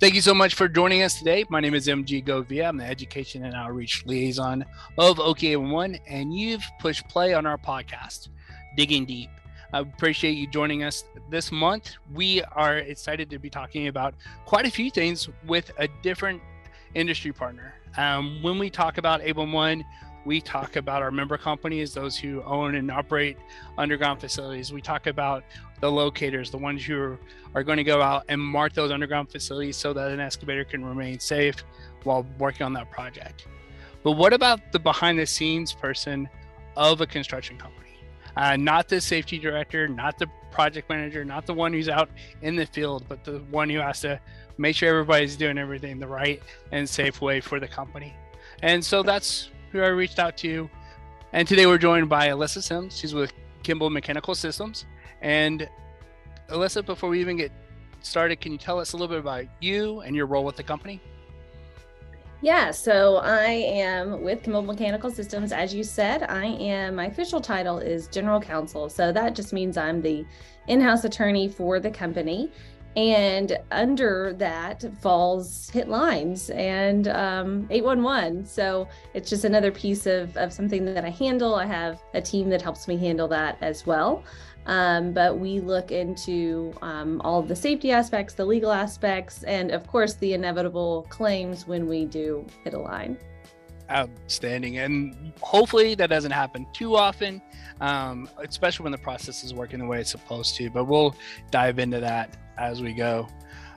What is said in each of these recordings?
Thank you so much for joining us today. My name is MG Govia. I'm the Education and Outreach Liaison of OKIE811, and you've pushed play on our podcast, Digging Deep. I appreciate you joining us this month. We are excited to be talking about quite a few things with a different industry partner. Um, when we talk about 811, we talk about our member companies, those who own and operate underground facilities. We talk about the locators, the ones who are, going to go out and mark those underground facilities so that an excavator can remain safe while working on that project. But what about the behind the scenes person of a construction company? Uh, not the safety director, not the project manager, not the one who's out in the field, but the one who has to make sure everybody's doing everything the right and safe way for the company. And so that's who I reached out to. And today we're joined by Alyssa Sims. She's with Kimball Mechanical Systems. And Alyssa, before we even get started, can you tell us a little bit about you and your role with the company? Yeah, so I am with Kimball Mechanical Systems. As you said, I am, my official title is General Counsel. So that just means I'm the in house attorney for the company. And under that falls hit lines and um, 811. So it's just another piece of, of something that I handle. I have a team that helps me handle that as well. Um, but we look into um, all the safety aspects, the legal aspects, and of course the inevitable claims when we do hit a line. Outstanding. And hopefully that doesn't happen too often, um, especially when the process is working the way it's supposed to. But we'll dive into that as we go.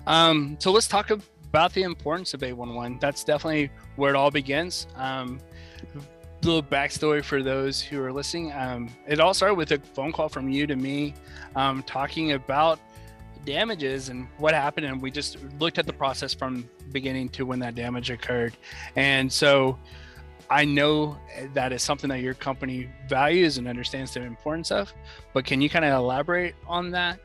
Um, so let's talk about the importance of 811. That's definitely where it all begins. Um, little backstory for those who are listening. Um, it all started with a phone call from you to me um, talking about damages and what happened. And we just looked at the process from beginning to when that damage occurred. And so I know that is something that your company values and understands the importance of, but can you kind of elaborate on that?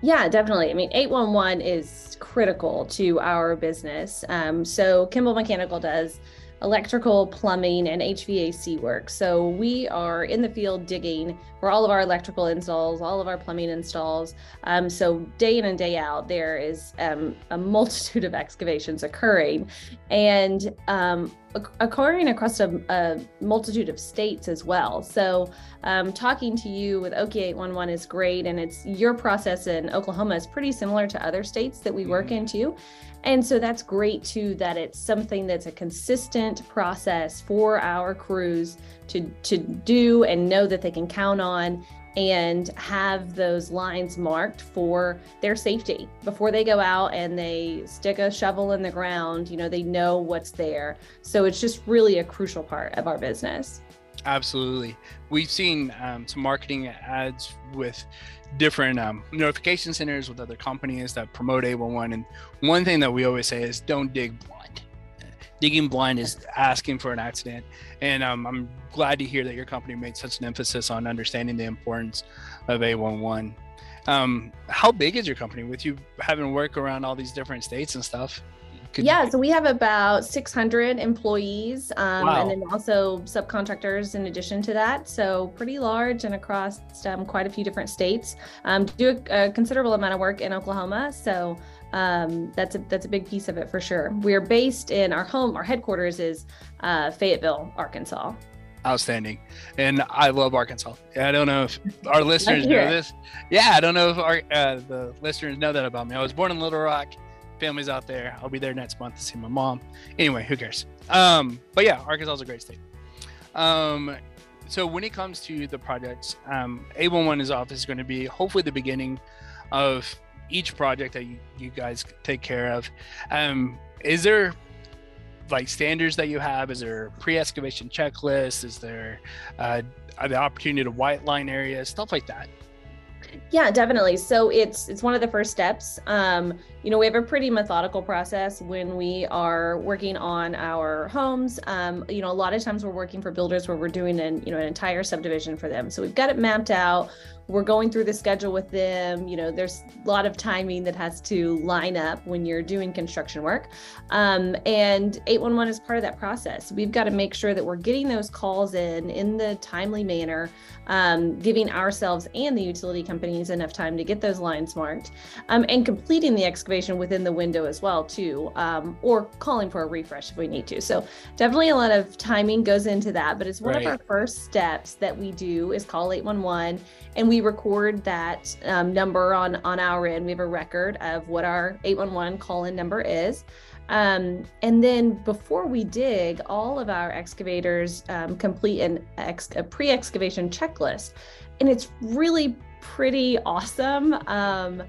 Yeah, definitely. I mean, 811 is critical to our business. Um, so, Kimball Mechanical does electrical, plumbing, and HVAC work. So we are in the field digging for all of our electrical installs, all of our plumbing installs. Um, so day in and day out, there is um, a multitude of excavations occurring and um, occurring across a, a, multitude of states as well. So um, talking to you with OK 811 is great. And it's your process in Oklahoma is pretty similar to other states that we work mm-hmm. in too. And so that's great too that it's something that's a consistent process for our crews to to do and know that they can count on and have those lines marked for their safety. Before they go out and they stick a shovel in the ground you know they know what's there. So it's just really a crucial part of our business absolutely we've seen um, some marketing ads with different um, notification centers with other companies that promote 811. And one thing that we always say is don't dig blind. Digging blind is asking for an accident. And um, I'm glad to hear that your company made such an emphasis on understanding the importance of 811. Um, how big is your company with you having work around all these different states and stuff? Could yeah, you... so we have about 600 employees um, wow. and then also subcontractors in addition to that. So pretty large and across um, quite a few different states. Um, do a, a, considerable amount of work in Oklahoma. So um, that's a that's a big piece of it for sure. We're based in our home, our headquarters is uh, Fayetteville, Arkansas. Outstanding, and I love Arkansas. I don't know if our listeners know this. Yeah, I don't know if our uh, the listeners know that about me. I was born in Little Rock families out there. I'll be there next month to see my mom. Anyway, who cares? Um, but yeah, Arkansas is a great state. Um, so when it comes to the projects, um, 811's office is going to be hopefully the beginning of each project that you, you guys take care of. Um, is there like standards that you have? Is there pre-excavation checklist? Is there uh, the opportunity to white line areas, stuff like that? Yeah, definitely. So it's it's one of the first steps. Um, you know, we have a pretty methodical process when we are working on our homes. Um, you know, a lot of times we're working for builders where we're doing an you know an entire subdivision for them. So we've got it mapped out we're going through the schedule with them. You know, there's a lot of timing that has to line up when you're doing construction work. Um, and 811 is part of that process. We've got to make sure that we're getting those calls in in the timely manner, um, giving ourselves and the utility companies enough time to get those lines marked, um, and completing the excavation excavation within the window as well too um, or calling for a refresh if we need to so definitely a lot of timing goes into that but it's one right. of our first steps that we do is call 811 and we record that um, number on on our end we have a record of what our 811 call in number is um, and then before we dig, all of our excavators um, complete an ex- a pre excavation checklist. And it's really pretty awesome. Um,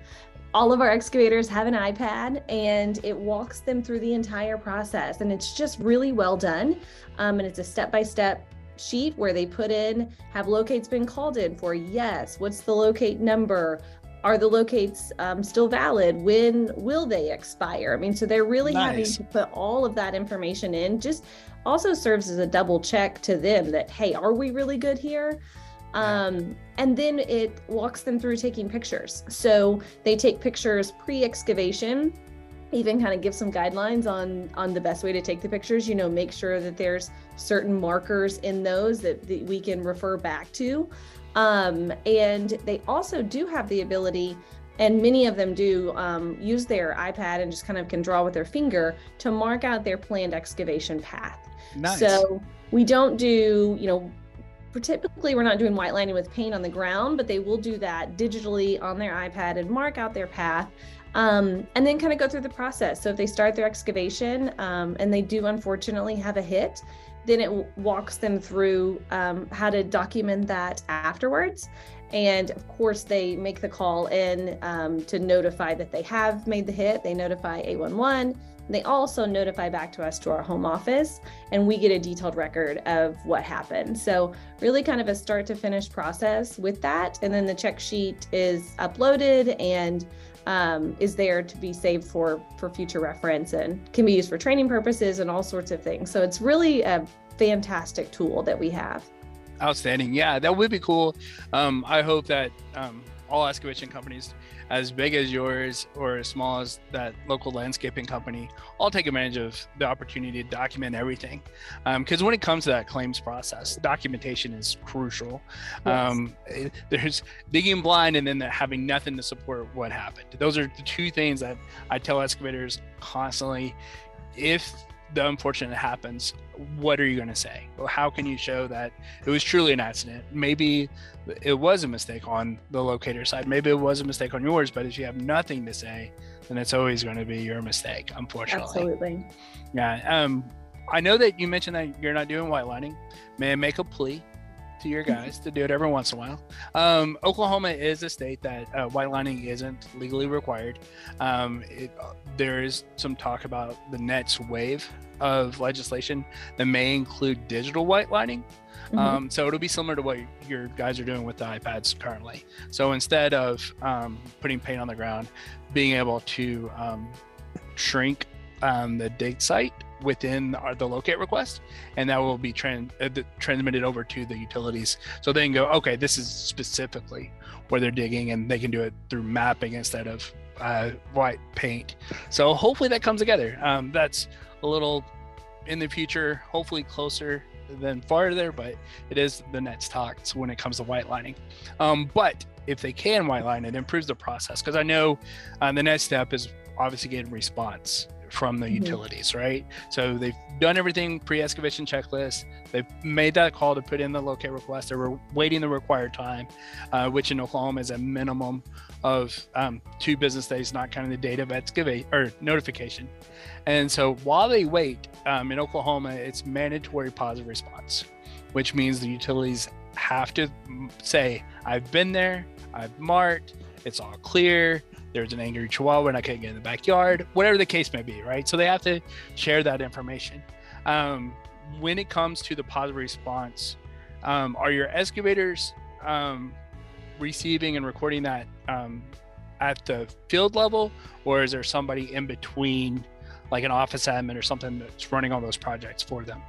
all of our excavators have an iPad and it walks them through the entire process. And it's just really well done. Um, and it's a step by step sheet where they put in have locates been called in for? Yes. What's the locate number? Are the locates um, still valid? When will they expire? I mean so they're really nice. having to put all of that information in. Just also serves as a double check to them that hey are we really good here um, and then it walks them through taking pictures. So they take pictures pre-excavation, even kind of give some guidelines on on the best way to take the pictures. You know, make sure that there's certain markers in those that, that we can refer back to. Um, and they also do have the ability and many of them do um, use their iPad and just kind of can draw with their finger to mark out their planned excavation path. Nice. So we don't do, you know, typically we're not doing white lining with paint on the ground, but they will do that digitally on their iPad and mark out their path. Um, and then kind of go through the process. So if they start their excavation um, and they do unfortunately have a hit, then it walks them through um, how to document that afterwards. And of course, they make the call in um, to notify that they have made the hit. They notify 811 they also notify back to us to our home office, and we get a detailed record of what happened. So, really kind of a start to finish process with that. And then the check sheet is uploaded and um, is there to be saved for for future reference and can be used for training purposes and all sorts of things. So it's really a fantastic tool that we have. Outstanding. Yeah, that would be cool. Um, I hope that um, all excavation companies as big as yours or as small as that local landscaping company all take advantage of the opportunity to document everything. Because um, when it comes to that claims process documentation is crucial. Yes. um, there's digging blind and then having nothing to support what happened. Those are the two things that i tell excavators constantly. If the unfortunate happens, what are you going to say? Well, how can you show that it was truly an accident? Maybe it was a mistake on the locator side. Maybe it was a mistake on yours, but if you have nothing to say, then it's always going to be your mistake, unfortunately. Absolutely. Yeah. Um, I know that you mentioned that you're not doing white lining. May I make a plea? To your guys to do it every once in a while. Um, Oklahoma is a state that uh, white lining isn't legally required. Um, it, uh, there is some talk about the next wave of legislation that may include digital white lining. Mm-hmm. Um, so it'll be similar to what your guys are doing with the iPads currently. So instead of um, putting paint on the ground, being able to um, shrink um, the dig site within our, the locate request, and that will be trans- uh, transmitted over to the utilities. So they can go, okay, this is specifically where they're digging, and they can do it through mapping instead of uh, white paint. So hopefully that comes together. Um, that's a little in the future, hopefully closer than farther, but it is the next talks when it comes to white lining. Um, but if they can white line, it improves the process because I know uh, the next step is obviously getting response from the mm-hmm. utilities, right? So they've done everything pre-excavation checklist. They've made that call to put in the locate request. They're waiting the required time, uh, which in Oklahoma is a minimum of um, two business days, not counting the date of excavate or notification. And so while they wait um, in Oklahoma, it's mandatory positive response, which means the utilities have to say, "I've been there, I've marked, it's all clear." There's an angry chihuahua and I can't get in the backyard, whatever the case may be, right? So they have to share that information. Um, when it comes to the positive response, um, are your excavators um, receiving and recording that um, at the field level, or is there somebody in between, like an office admin or something that's running all those projects for them?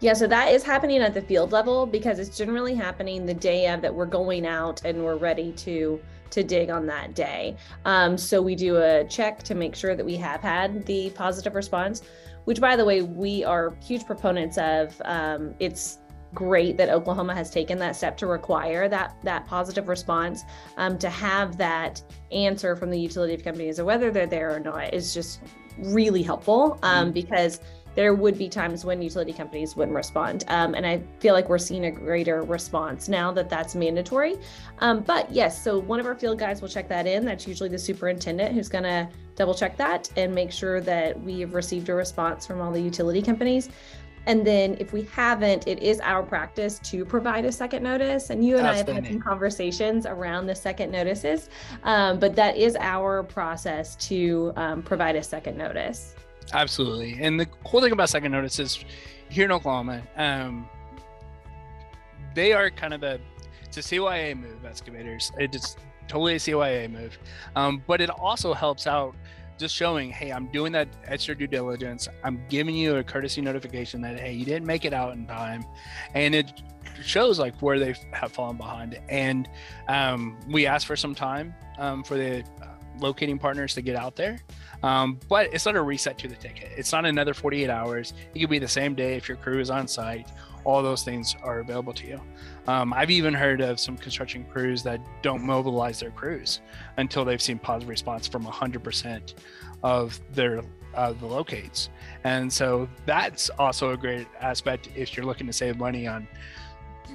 Yeah, so that is happening at the field level because it's generally happening the day of that we're going out and we're ready to to dig on that day. Um, so we do a check to make sure that we have had the positive response, which by the way, we are huge proponents of. Um, it's great that Oklahoma has taken that step to require that that positive response. Um, to have that answer from the utility of companies, or whether they're there or not, is just really helpful um, mm-hmm. because there would be times when utility companies wouldn't respond. Um, and I feel like we're seeing a greater response now that that's mandatory. Um, but yes, so one of our field guys will check that in. That's usually the superintendent who's going to double check that and make sure that we have received a response from all the utility companies. And then if we haven't, it is our practice to provide a second notice. And you and I have had some conversations around the second notices, um, but that is our process to um, provide a second notice. Absolutely. And the cool thing about second notice is here in Oklahoma, um, they are kind of a it's a CYA move, excavators. It's totally a CYA move. Um, but it also helps out just showing, hey, I'm doing that extra due diligence. I'm giving you a courtesy notification that hey, you didn't make it out in time, and it shows like where they have fallen behind. And um, we asked for some time um, for the uh, locating partners to get out there. Um, but it's not a reset to the ticket. It's not another 48 hours. It could be the same day if your crew is on site. All those things are available to you. Um, I've even heard of some construction crews that don't mobilize their crews until they've seen positive response from 100% of their uh, the locates. And so that's also a great aspect if you're looking to save money on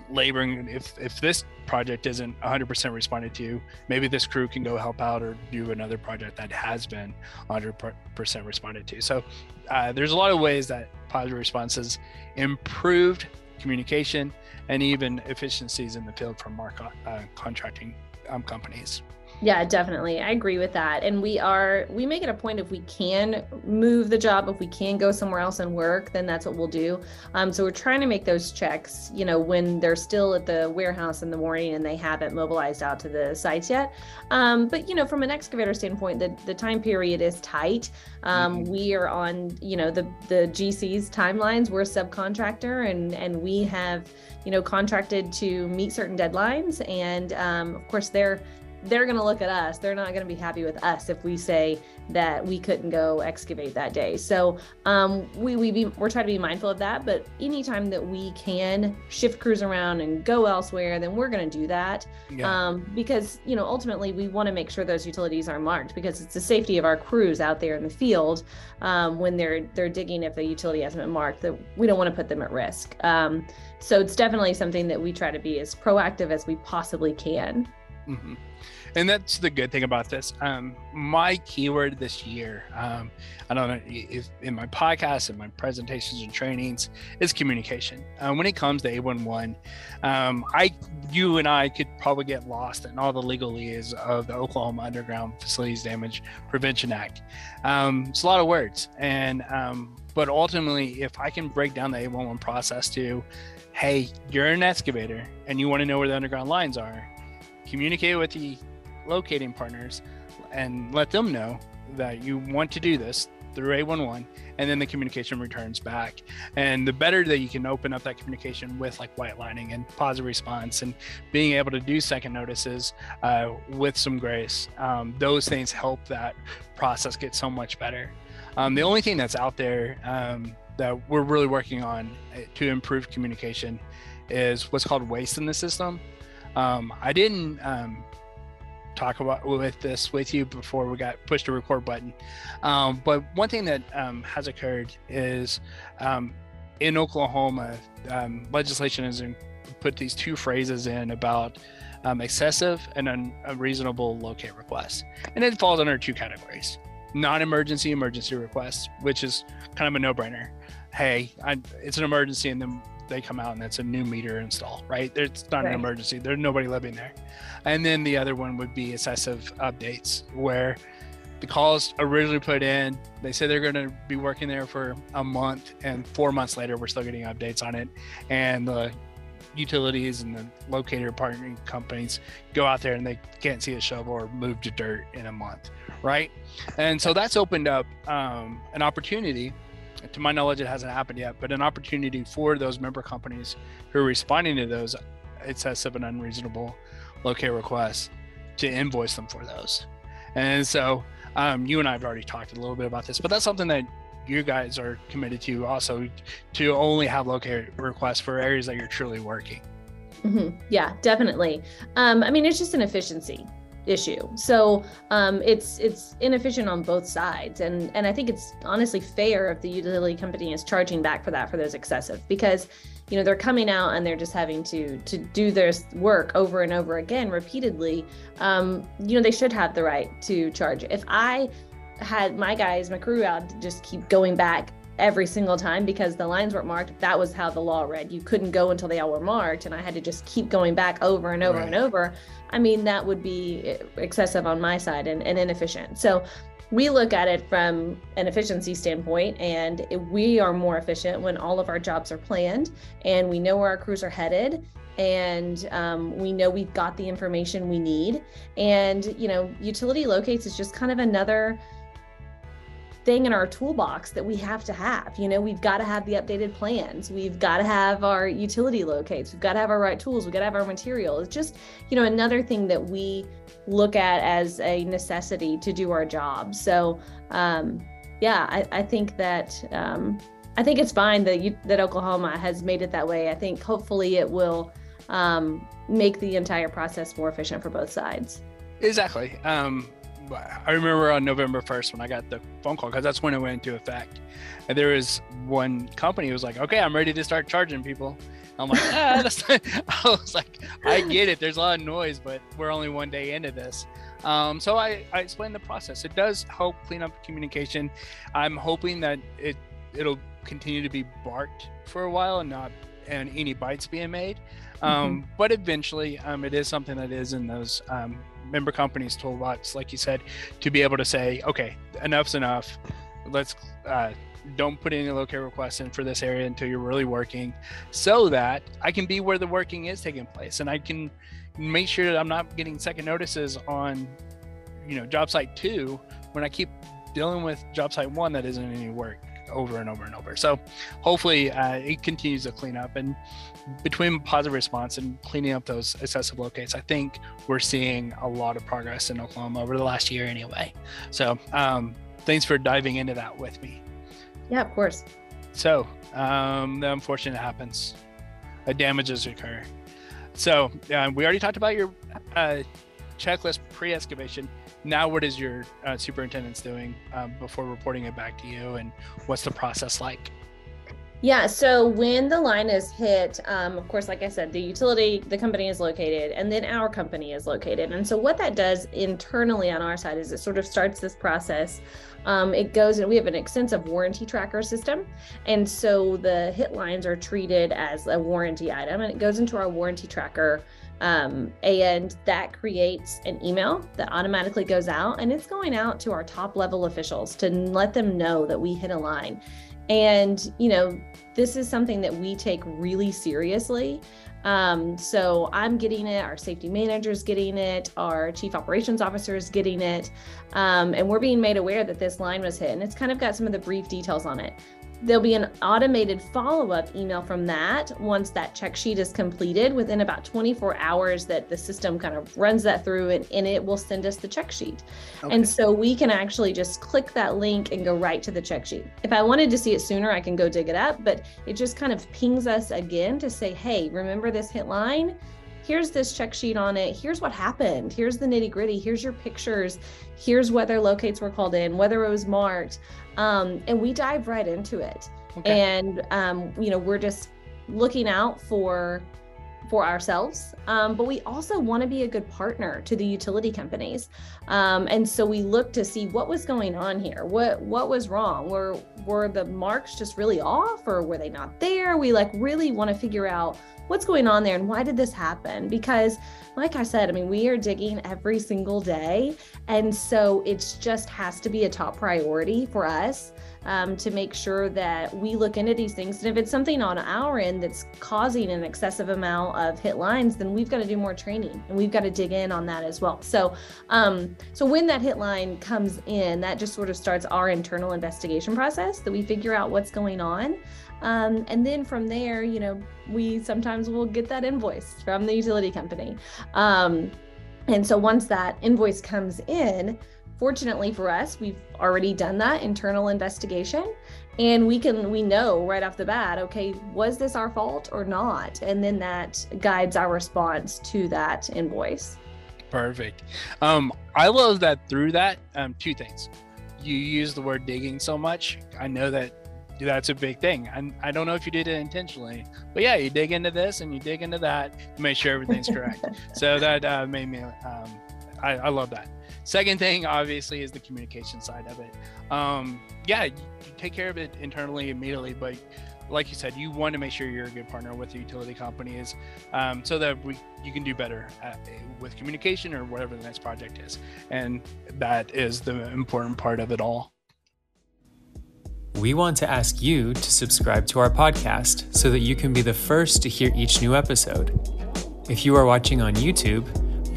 laboring if if this project isn't 100% responded to maybe this crew can go help out or do another project that has been 100% responded to so uh, there's a lot of ways that positive responses improved communication and even efficiencies in the field from our uh, contracting um, companies yeah, definitely. I agree with that. And we are, we make it a point if we can move the job, if we can go somewhere else and work, then that's what we'll do. Um, so we're trying to make those checks, you know, when they're still at the warehouse in the morning and they haven't mobilized out to the sites yet. Um, but, you know, from an excavator standpoint, the, the time period is tight. Um, mm-hmm. We are on, you know, the, the GC's timelines. We're a subcontractor and, and we have, you know, contracted to meet certain deadlines. And um, of course, they're, they're going to look at us. They're not going to be happy with us if we say that we couldn't go excavate that day. So um, we we be, we're trying to be mindful of that. But anytime that we can shift crews around and go elsewhere, then we're going to do that. Yeah. Um, because you know ultimately we want to make sure those utilities are marked because it's the safety of our crews out there in the field um, when they're they're digging if the utility hasn't been marked that we don't want to put them at risk. Um, so it's definitely something that we try to be as proactive as we possibly can. Mm-hmm and that's the good thing about this. Um, my keyword this year, um, I don't know if in my podcast and my presentations and trainings, is communication. Uh, when it comes to 811, um, I, you and I could probably get lost in all the legalese of the Oklahoma Underground Facilities Damage Prevention Act. Um, it's a lot of words, and um, but ultimately, if I can break down the 811 process to, hey, you're an excavator and you want to know where the underground lines are communicate with the locating partners and let them know that you want to do this through 811 and then the communication returns back. And the better that you can open up that communication with like white lining and positive response and being able to do second notices uh, with some grace, um, those things help that process get so much better. Um, the only thing that's out there um, that we're really working on uh, to improve communication is what's called waste in the system. Um, I didn't um, talk about with this with you before we got pushed the record button. Um, but one thing that um, has occurred is um, in Oklahoma, um, legislation has put these two phrases in about excessive and unreasonable locate requests, and it falls under two categories: non-emergency emergency requests, which is kind of a no-brainer. Hey, I, it's an emergency, and then they come out and it's a new meter install, right? It's not right. an emergency. There's nobody living there. And then the other one would be excessive updates, where the calls originally put in, they say they're going to be working there for a month, and four months later, we're still getting updates on it. And the utilities and the locator partnering companies go out there and they can't see a shovel or move to dirt in a month, right? And so that's opened up um, an opportunity to my knowledge, it hasn't happened yet, but an opportunity for those member companies who are responding to those excessive and unreasonable locate requests to invoice them for those. And so um, you and I have already talked a little bit about this, but that's something that you guys are committed to also to only have locate requests for areas that you're truly working. Mm-hmm. Yeah, definitely. Um, I mean, it's just an efficiency issue. So um, it's it's inefficient on both sides, and and I think it's honestly fair if the utility company is charging back for that for those excessive because you know they're coming out and they're just having to to do their work over and over again repeatedly. Um, you know they should have the right to charge. If I had my guys, my crew out just keep going back every single time because the lines weren't marked. That was how the law read. You couldn't go until they all were marked, and I had to just keep going back over and over right. and over. I mean, that would be excessive on my side and, and inefficient. So we look at it from an efficiency standpoint, and we are more efficient when all of our jobs are planned and we know where our crews are headed and um, we know we've got the information we need. And, you know, utility locates is just kind of another thing in our toolbox that we have to have. You know, we've got to have the updated plans. We've got to have our utility locates. We've got to have our right tools. We've got to have our material. It's just, you know, another thing that we look at as a necessity to do our job. So, um, yeah, I, I think that um, I think it's fine that you, that Oklahoma has made it that way. I think hopefully it will um, make the entire process more efficient for both sides. Exactly. Um, I remember on November 1st when I got the phone call because that's when it went into effect. And there was one company who was like, okay, I'm ready to start charging people. I'm like, ah, that's not, I was like, I get it. There's a lot of noise, but we're only one day into this. Um, so I, I explained the process. It does help clean up communication. I'm hoping that it it'll continue to be barked for a while and not and any bites being made. Um, mm-hmm. But eventually, um, it is something that is in those um, member companies toolbox, like you said, to be able to say, okay, enough's enough. Let's uh, don't put any locate requests in for this area until you're really working, so that I can be where the working is taking place, and I can make sure that I'm not getting second notices on, you know, job site two when I keep dealing with job site one that isn't any work over and over and over. So hopefully uh, it continues to clean up. And between positive response and cleaning up those excessive locates, I think we're seeing a lot of progress in Oklahoma over the last year anyway. So um, thanks for diving into that with me. Yeah, of course. So um, the unfortunate happens. Uh, damages occur. So uh, we already talked about your uh, checklist pre-excavation. Now what is your uh, superintendent's doing um, before reporting it back to you and what's the process like? Yeah so when the line is hit um, of course like i said the utility the company is located and then our company is located. And so what that does internally on our side is it sort of starts this process. Um, it goes and we have an extensive warranty tracker system. And so the hit lines are treated as a warranty item and it goes into our warranty tracker um, and that creates an email that automatically goes out and it's going out to our top level officials to let them know that we hit a line. And, you know, this is something that we take really seriously. Um, so I'm getting it, our safety manager is getting it, our chief operations officer is getting it, um, and we're being made aware that this line was hit. And it's kind of got some of the brief details on it. There'll be an automated follow up email from that once that check sheet is completed within about 24 hours that the system kind of runs that through and, and it will send us the check sheet. Okay. And so we can actually just click that link and go right to the check sheet. If I wanted to see it sooner, I can go dig it up, but it just kind of pings us again to say, hey, remember this hit line? Here's this check sheet on it. Here's what happened. Here's the nitty gritty. Here's your pictures. Here's whether locates were called in, whether it was marked. Um, and we dive right into it. Okay. And, um, you know, we're just looking out for for ourselves, um, but we also want to be a good partner to the utility companies. Um, and so we look to see what was going on here. What what was wrong? Were were the marks just really off, or were they not there? We like really want to figure out what's going on there and why did this happen? Because, like I said, I mean, we are digging every single day, and so it just has to be a top priority for us um, to make sure that we look into these things. And if it's something on our end that's causing an excessive amount of hit lines, then we've got to do more training and we've got to dig in on that as well. So, um, so when that hit line comes in, that just sort of starts our internal investigation process that we figure out what's going on. Um, and then from there, you know, we sometimes will get that invoice from the utility company. Um, and so once that invoice comes in, fortunately for us, we've already done that internal investigation and we can we know right off the bat okay was this our fault or not? And then that guides our response to that invoice. Perfect. Um i love that through that um two things. You use the word digging so much i know that that's a big thing and i don't know if you did it intentionally but yeah you dig into this and you dig into that to make sure everything's correct. So that uh, made me um I, I love that second thing obviously is the communication side of it um yeah take care of it internally immediately, but like you said, you want to make sure you're a good partner with the utility companies um, so that we you can do better at, with communication or whatever the next project is, and that is the important part of it all. We want to ask you to subscribe to our podcast so that you can be the first to hear each new episode. If you are watching on YouTube,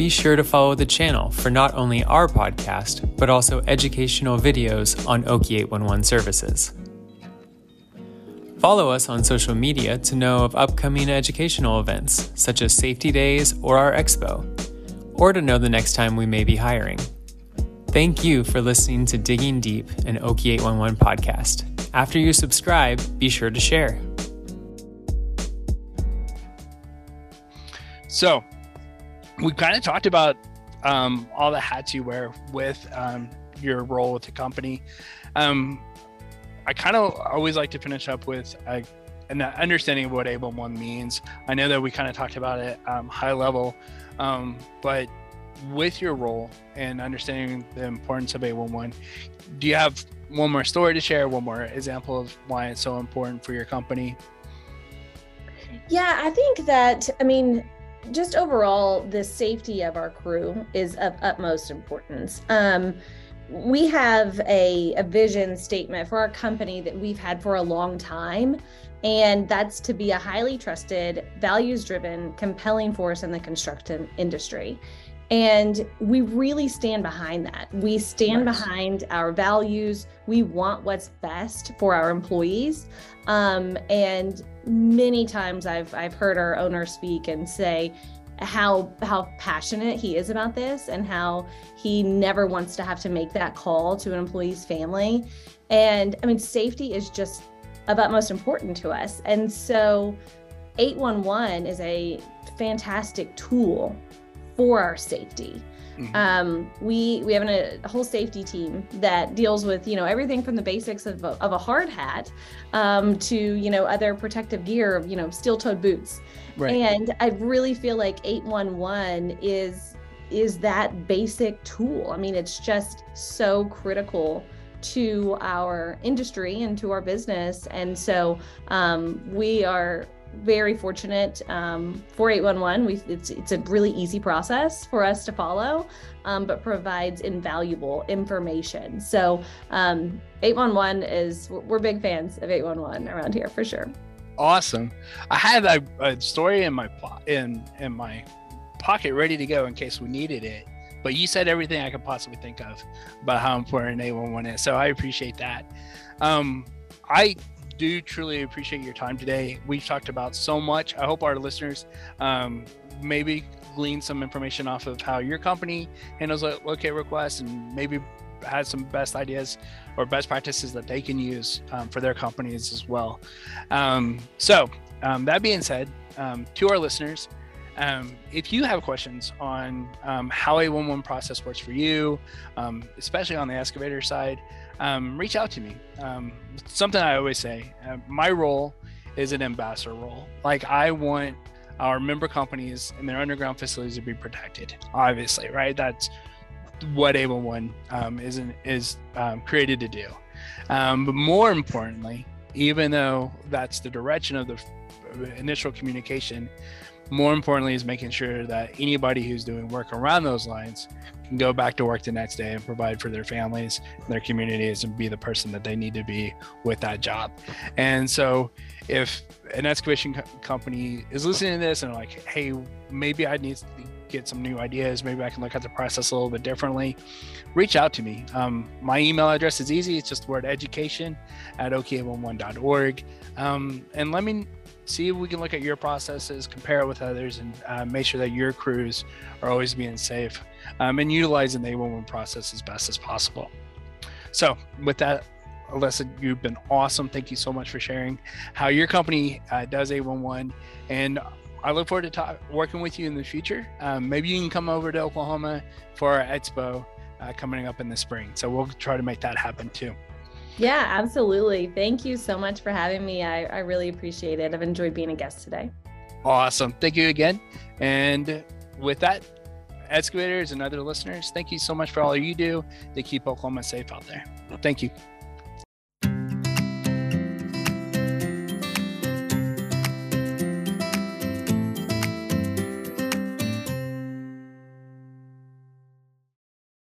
be sure to follow the channel for not only our podcast, but also educational videos on Oki 811 services. Follow us on social media to know of upcoming educational events, such as Safety Days or our Expo, or to know the next time we may be hiring. Thank you for listening to Digging Deep, an Oki 811 podcast. After you subscribe, be sure to share. So, we kind of talked about um, all the hats you wear with um, your role with the company. Um, I kind of always like to finish up with a, an understanding of what 811 means. I know that we kind of talked about it um, high level, um, but with your role and understanding the importance of 811, do you have one more story to share, one more example of why it's so important for your company? Yeah, I think that, I mean, just overall, the safety of our crew is of utmost importance. Um, we have a, a vision statement for our company that we've had for a long time. And that's to be a highly trusted, values driven, compelling force in the construction industry. And we really stand behind that. We stand nice. behind our values. We want what's best for our employees. Um, and many times I've I've heard our owner speak and say how how passionate he is about this and how he never wants to have to make that call to an employee's family. And I mean, safety is just of utmost important to us. And so 811 is a fantastic tool for our safety. Mm-hmm. Um, we we have an, a whole safety team that deals with you know everything from the basics of a, of a hard hat um, to you know other protective gear, you know steel-toed boots. Right. And I really feel like 811 is is that basic tool. I mean, it's just so critical to our industry and to our business. And so um, we are very fortunate um, for 811. We, it's, it's a really easy process for us to follow, um, but provides invaluable information. So um, 811 is, we're big fans of 811 around here for sure. Awesome. I had a, a story in my in in my pocket ready to go in case we needed it. But you said everything I could possibly think of about how important 811 is. So I appreciate that. Um, I do truly appreciate your time today. We've talked about so much. I hope our listeners um, maybe glean some information off of how your company handles locate requests and maybe has some best ideas or best practices that they can use um, for their companies as well. Um, so, um, that being said, um, to our listeners, um, if you have questions on um, how a 1-1 process works for you, especially on the excavator side, um, reach out to me. Um, something I always say, uh, my role is an ambassador role. Like I want our member companies and their underground facilities to be protected. Obviously, right? That's what 811 um, is is um, created to do. Um, but more importantly, even though that's the direction of the initial communication, more importantly is making sure that anybody who's doing work around those lines can go back to work the next day and provide for their families their communities and be the person that they need to be with that job. And so if an excavation co- company is listening to this and like hey maybe i need to get some new ideas. Maybe i can look at the process a little bit differently reach out to me. Um, my email address is easy. It's just the word education at ok11.org um, and let me see if we can look at your processes, compare it with others, and uh, make sure that your crews are always being safe um, and utilizing the 811 process as best as possible. So, with that, Alyssa, you've been awesome. Thank you so much for sharing how your company uh, does 811. And I look forward to talk, working with you in the future. Um, maybe you can come over to Oklahoma for our expo uh, coming up in the spring. So we'll try to make that happen too. Yeah, absolutely. Thank you so much for having me. I, I really appreciate it. I've enjoyed being a guest today. Awesome. Thank you again. And with that, excavators and other listeners, thank you so much for all you do to keep Oklahoma safe out there. Thank you.